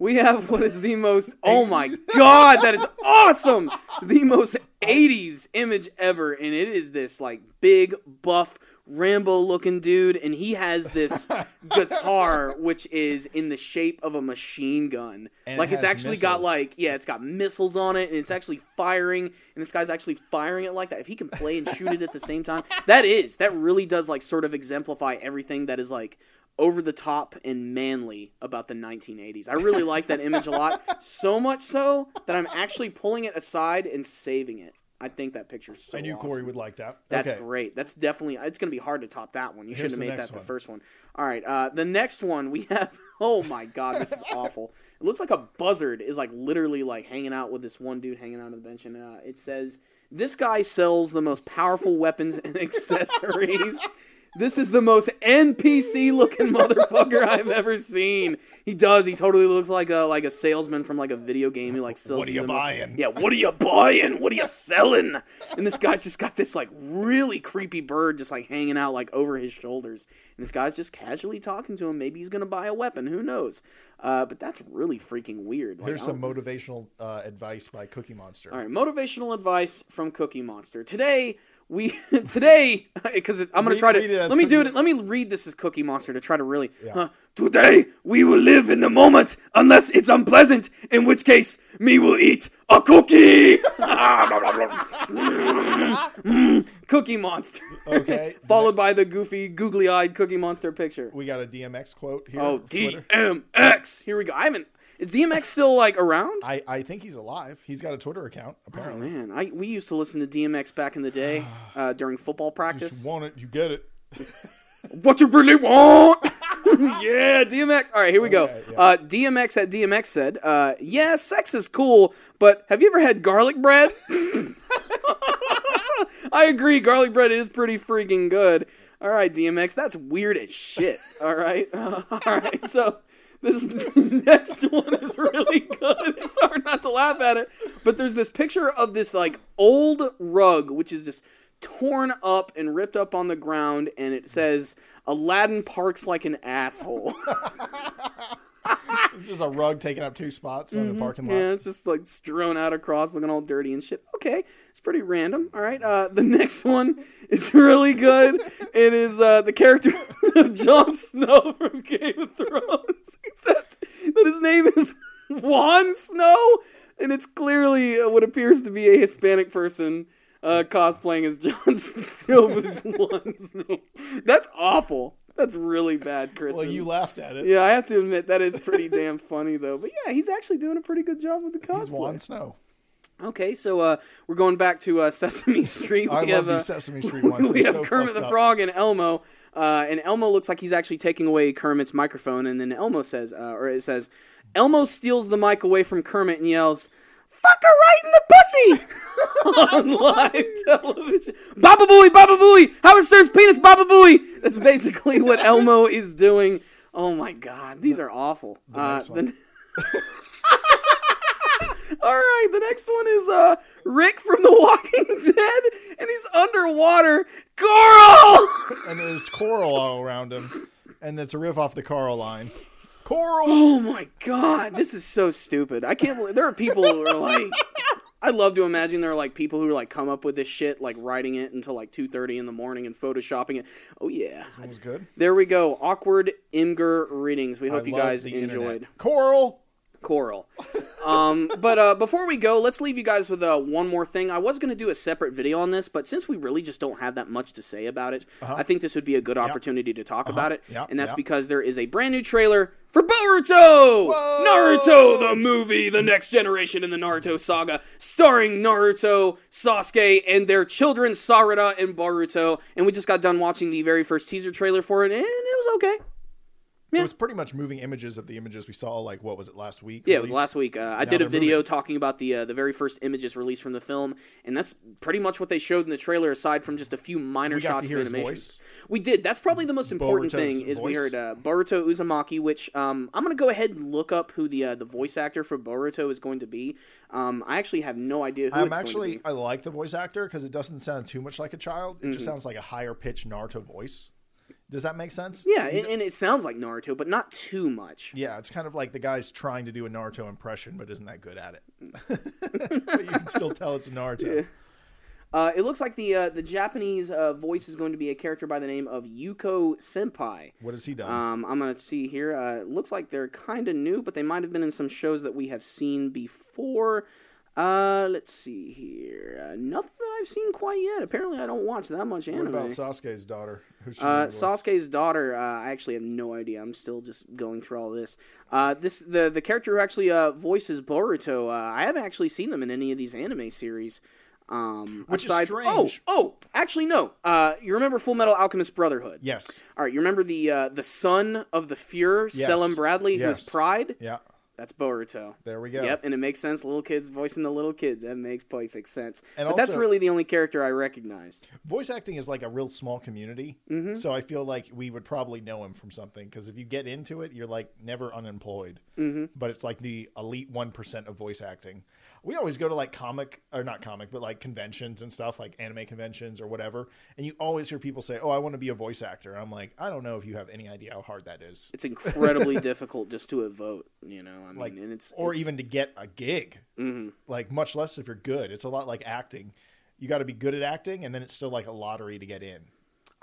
We have what is the most. [LAUGHS] Oh my god, that is awesome! The most '80s image ever, and it is this like big buff Rambo looking dude, and he has this [LAUGHS] guitar which is in the shape of a machine gun. And it like it's has actually got like yeah, it's got missiles on it, and it's actually firing, and this guy's actually firing it like that. If he can play and shoot it at the same time, that is that really does like sort of exemplify everything that is like over the top and manly about the 1980s. I really like that image a lot, so much so that I'm actually pulling it aside and saving it. I think that picture's so I knew awesome. Corey would like that. That's okay. great. That's definitely. It's going to be hard to top that one. You Here's should have made that the first one. All right. Uh, the next one we [LAUGHS] have. Oh my god, this is [LAUGHS] awful. It looks like a buzzard is like literally like hanging out with this one dude hanging out on the bench, and uh, it says this guy sells the most powerful weapons and [LAUGHS] accessories. This is the most NPC looking motherfucker I've ever seen. He does. He totally looks like a like a salesman from like a video game. He like sells. What are you the most- buying? yeah, what are you buying? What are you selling? And this guy's just got this like really creepy bird just like hanging out like over his shoulders. And this guy's just casually talking to him. Maybe he's gonna buy a weapon. Who knows? Uh, but that's really freaking weird. Like, Here's some motivational uh, advice by Cookie Monster. all right, motivational advice from Cookie Monster. Today we [LAUGHS] today [LAUGHS] because I'm gonna try to let me do it. Let me read this as Cookie Monster to try to really. Yeah. Huh. Today we will live in the moment unless it's unpleasant, in which case me will eat a cookie. [LAUGHS] Mm, cookie Monster. Okay. Followed by the goofy, googly-eyed Cookie Monster picture. we got a DMX quote here. Oh. DMX. Here we go. I haven't. Is DMX still like around? I, I think he's alive. He's got a Twitter account, Oh apparently. man, I we used to listen to DMX back in the day [SIGHS] uh, during football practice. you want it, you get it. [LAUGHS] What you really want? [LAUGHS] [LAUGHS] yeah, DMX. All right, here we go. Okay, yeah. Uh, DMX at DMX said, uh, "Yeah, sex is cool, but have you ever had garlic bread?" I agree. Garlic bread is pretty freaking good. All right, DMX, that's weird as shit. All right, all right. So this [LAUGHS] next one is really good. [LAUGHS] It's hard not to laugh at it, but there's this picture of this like old rug, which is just torn up and ripped up on the ground, and it says Aladdin parks like an asshole. [LAUGHS] It's just a rug taking up two spots in the parking lot. Mm-hmm. Yeah, it's just like strewn out across, looking all dirty and shit. Okay, it's pretty random. All right, uh, the [LAUGHS] next one is really good. it is uh, the character [LAUGHS] of Jon Snow from Game of Thrones, [LAUGHS] except that his name is Juan Snow, and it's clearly uh, what appears to be a Hispanic person. Uh, cosplaying as Jon Snow Juan Snow. That's awful. That's really bad, Chris. [LAUGHS] Well, you laughed at it. Yeah, I have to admit that is pretty damn funny though. But yeah, he's actually doing a pretty good job with the He's Juan. Snow. Okay, so uh, we're going back to uh, [LAUGHS] Sesame Street. I we love have, uh, these Sesame [LAUGHS] Street ones. we They're have so Kermit the up. Frog and Elmo, uh, and Elmo looks like he's actually taking away Kermit's microphone, and then Elmo says, uh, or it says, Elmo steals the mic away from Kermit and yells, "Fuck her right in the pussy!" [LAUGHS] on [LAUGHS] live television. Baba Booey, Baba Booey, Howard Stern's penis, Baba Booey. That's basically what [LAUGHS] Elmo is doing. Oh my god, these are awful. Uh, next one. the- All right, the next one is uh Rick from The Walking Dead, and he's underwater. Coral. And there's coral all around him. And it's a riff off the Carl line. Coral! Oh my god, this is so stupid. I can't believe there are people who are like. I love to imagine there are like people who like come up with this shit, like writing it until like two thirty in the morning and photoshopping it. Oh yeah, That was good. there we go. Awkward Imgur readings. We hope I you guys enjoyed. internet. Coral! Coral. Um, but uh, before we go, let's leave you guys with uh, one more thing. I was going to do a separate video on this, but since we really just don't have that much to say about it, I think this would be a good opportunity to talk about it. Uh-huh. Yep, And that's yep. because there is a brand new trailer for Boruto! Naruto, the movie, the next generation in the Naruto saga, starring Naruto, Sasuke, and their children Sarada and Boruto. And we just got done watching the very first teaser trailer for it, and it was okay. It was pretty much moving images of the images we saw, like, what was it, last week? Yeah, it was last week. Uh, I did a video moving. talking about the uh, the very first images released from the film, and that's pretty much what they showed in the trailer, aside from just a few minor shots of his animation. We did. That's probably the most important Boruto's thing is we heard uh, Boruto Uzumaki, which um, I'm gonna go ahead and look up who the uh, the voice actor for Boruto is going to be. Um, I actually have no idea who I'm it's actually, going to I like the voice actor because it doesn't sound too much like a child. It Mm-hmm. just sounds like a higher pitched Naruto voice. Does that make sense? Yeah, and, and it sounds like Naruto, but not too much. Yeah, it's kind of like the guy's trying to do a Naruto impression, but isn't that good at it. [LAUGHS] [LAUGHS] but you can still tell it's Naruto. Uh, it looks like the uh, the Japanese uh, voice is going to be a character by the name of Yuko Sanpei. What has he done? Um, I'm gonna see here. Uh, it looks like they're kind of new, but they might have been in some shows that we have seen before. Uh, let's see here. Uh, nothing that I've seen quite yet. Apparently, I don't watch that much anime. what about Sasuke's daughter? Who's Uh. Sasuke's daughter. Uh, I actually have no idea. I'm still just going through all this. Uh, this the the character who actually uh, voices Boruto. Uh, I haven't actually seen them in any of these anime series. Um, Which is aside strange. oh, oh, actually no. Uh, you remember Full Metal Alchemist Brotherhood? Yes. All right, you remember the uh, the son of the Fuhrer, Yes. Selim Bradley, who's Pride? Yeah. That's Boruto. There we go. Yep, and it makes sense. Little kids voicing the little kids. That makes perfect sense. And but that's really the only character I recognized. Voice acting is like a real small community, Mm-hmm. so I feel like we would probably know him from something because if you get into it, you're like never unemployed. Mm-hmm. But it's like the elite one percent of voice acting. We always go to like comic or not comic, but like conventions and stuff, like anime conventions or whatever, and you always hear people say, "Oh, I want to be a voice actor." And I'm like, I don't know if you have any idea how hard that is, It's incredibly [LAUGHS] difficult just to vote. You know, I mean, like, and it's or even to get a gig. mm-hmm. Like much less if you're good. It's a lot like acting. You got to be good at acting, and then it's still like a lottery to get in.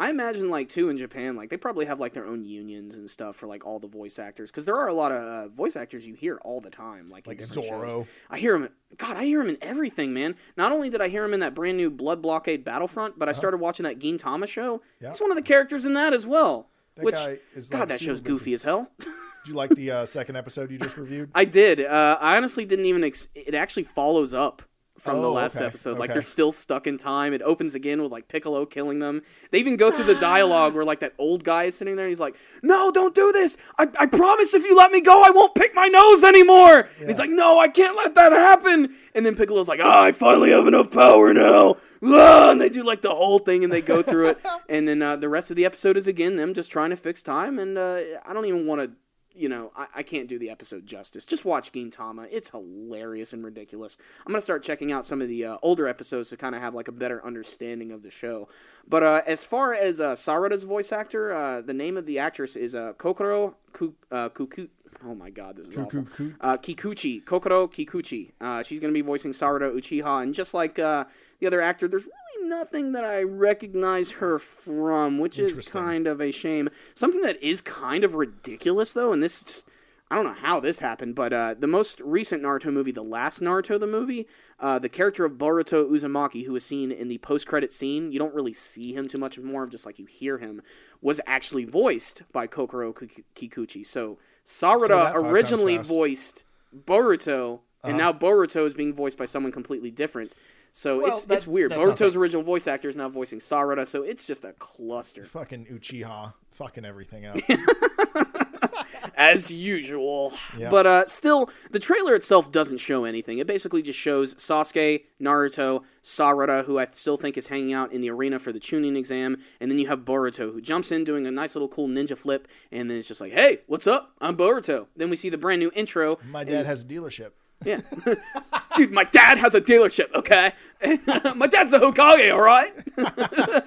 I imagine like too in Japan, like they probably have like their own unions and stuff for like all the voice actors because there are a lot of uh, voice actors you hear all the time, like, Like different Zoro. shows. I hear him. God, I hear him in everything, man. Not only did I hear him in that brand new Blood Blockade Battlefront, but I started watching that Gintama show. Uh-huh. Yeah. He's one of the characters in that as well. That which God, like that show's busy. goofy as hell. [LAUGHS] Did you like the uh, second episode you just reviewed? I did. Uh, I honestly didn't even. Ex- it actually follows up from the Oh, last okay, episode. Like okay. they're still stuck in time. It opens again with like Piccolo killing them. They even go through the dialogue [SIGHS] where like that old guy is sitting there and he's like, "No, don't do this. I, I promise if you let me go, I won't pick my nose anymore." And he's like, "No, I can't let that happen." And then Piccolo's like, "Ah, I finally have enough power now." Ah, and they do like the whole thing and they go through it. [LAUGHS] and then uh, the rest of the episode is again them just trying to fix time. And uh, I don't even want to you know, I, I can't do the episode justice. Just watch Gintama. It's hilarious and ridiculous. I'm gonna start checking out some of the uh, older episodes to kind of have like a better understanding of the show. But uh, as far as uh, Sarada's voice actor, uh, the name of the actress is uh, Kokoro Ku- uh, Kuku. Oh my god, this is awful. Kuku. Uh, Kikuchi, Kokoro Kikuchi. Uh, she's going to be voicing Sarada Uchiha, and just like uh, the other actor, there's really nothing that I recognize her from, which is kind of a shame. Something that is kind of ridiculous, though, and this I don't know how this happened, but uh, the most recent Naruto movie, the last Naruto the movie, uh, the character of Boruto Uzumaki, who was seen in the post-credit scene, you don't really see him too much more of just like you hear him, was actually voiced by Kokoro Kikuchi. So Sarada that five times originally voiced Boruto, and now Boruto is being voiced by someone completely different. So Uh-huh. Well, it's that- it's weird. Boruto's original voice actor is now voicing Sarada, so it's just a cluster Fucking Uchiha, fucking everything up. [LAUGHS] as usual. Yeah. But uh, still, the trailer itself doesn't show anything. It basically just shows Sasuke, Naruto, Sarada, who I still think is hanging out in the arena for the chunin exam, and then you have Boruto, who jumps in doing a nice little cool ninja flip, and then it's just like, "Hey, what's up? I'm Boruto." Then we see the brand new intro. My dad has a dealership. Yeah. [LAUGHS] Dude, my dad has a dealership, okay? [LAUGHS] my dad's the Hokage, all right?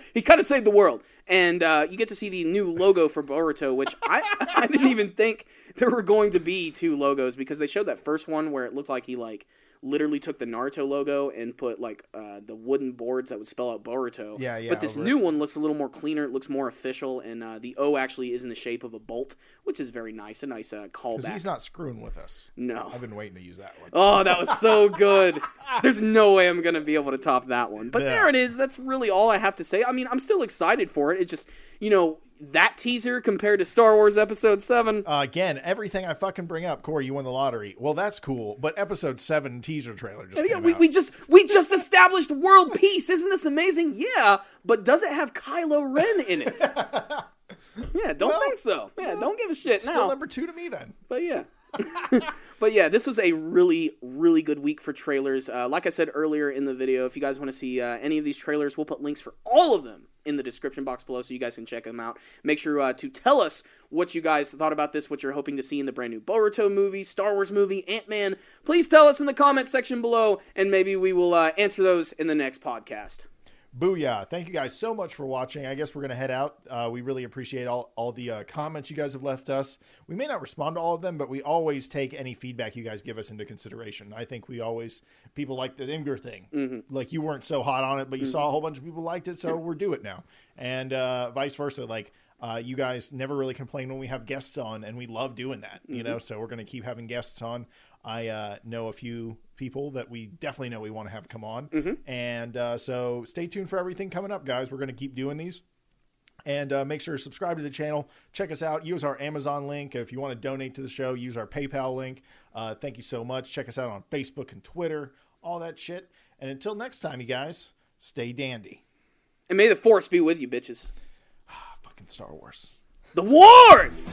[LAUGHS] he kind of saved the world. And uh, you get to see the new logo for Boruto, which I, I didn't even think there were going to be two logos because they showed that first one where it looked like he, like, literally took the Naruto logo and put, like, uh, the wooden boards that would spell out Boruto. Yeah, yeah, But this over new one looks a little more cleaner. It looks more official. And uh, the O actually is in the shape of a bolt, which is very nice. A nice uh, callback. he's not screwing with us. no. I've been waiting to use that one. Oh, that was so [LAUGHS] good. There's no way I'm going to be able to top that one. But Yeah. there it is. That's really all I have to say. I mean, I'm still excited for it. It just, you know, that teaser compared to Star Wars Episode 7. Uh, again, everything I fucking bring up, Corey, you won the lottery. Well, that's cool. But episode seven teaser trailer just Yeah, came we, out. we just we just established world peace. Isn't this amazing? Yeah, but does it have Kylo Ren in it? [LAUGHS] yeah, don't Well, think so. Yeah, don't give a shit Still now. number two to me then. But yeah. [LAUGHS] but yeah, this was a really, really good week for trailers. Uh, like I said earlier in the video, if you guys want to see uh, any of these trailers, we'll put links for all of them in the description box below so you guys can check them out. Make sure uh, to tell us what you guys thought about this, what you're hoping to see in the brand new Boruto movie, Star Wars movie, Ant Man. Please tell us in the comment section below, and maybe we will uh, answer those in the next podcast. Booyah. Thank you guys so much for watching. I guess we're going to head out. Uh, we really appreciate all, all the uh, comments you guys have left us. We may not respond to all of them, but we always take any feedback you guys give us into consideration. I think we always, people like the Imgur thing. Like you weren't so hot on it, but you saw a whole bunch of people liked it, so [LAUGHS] we're do it now. And uh, vice versa. Like, uh, you guys never really complain when we have guests on, and we love doing that, you know, so we're going to keep having guests on. I uh, know a few people that we definitely know we want to have come on. And uh, so stay tuned for everything coming up, guys. We're going to keep doing these. And uh, make sure to subscribe to the channel. Check us out. Use our Amazon link. If you want to donate to the show, use our PayPal link. Uh, thank you so much. Check us out on Facebook and Twitter, all that shit. And until next time, you guys, stay dandy. And may the force be with you, bitches. Fucking Star Wars. The wars!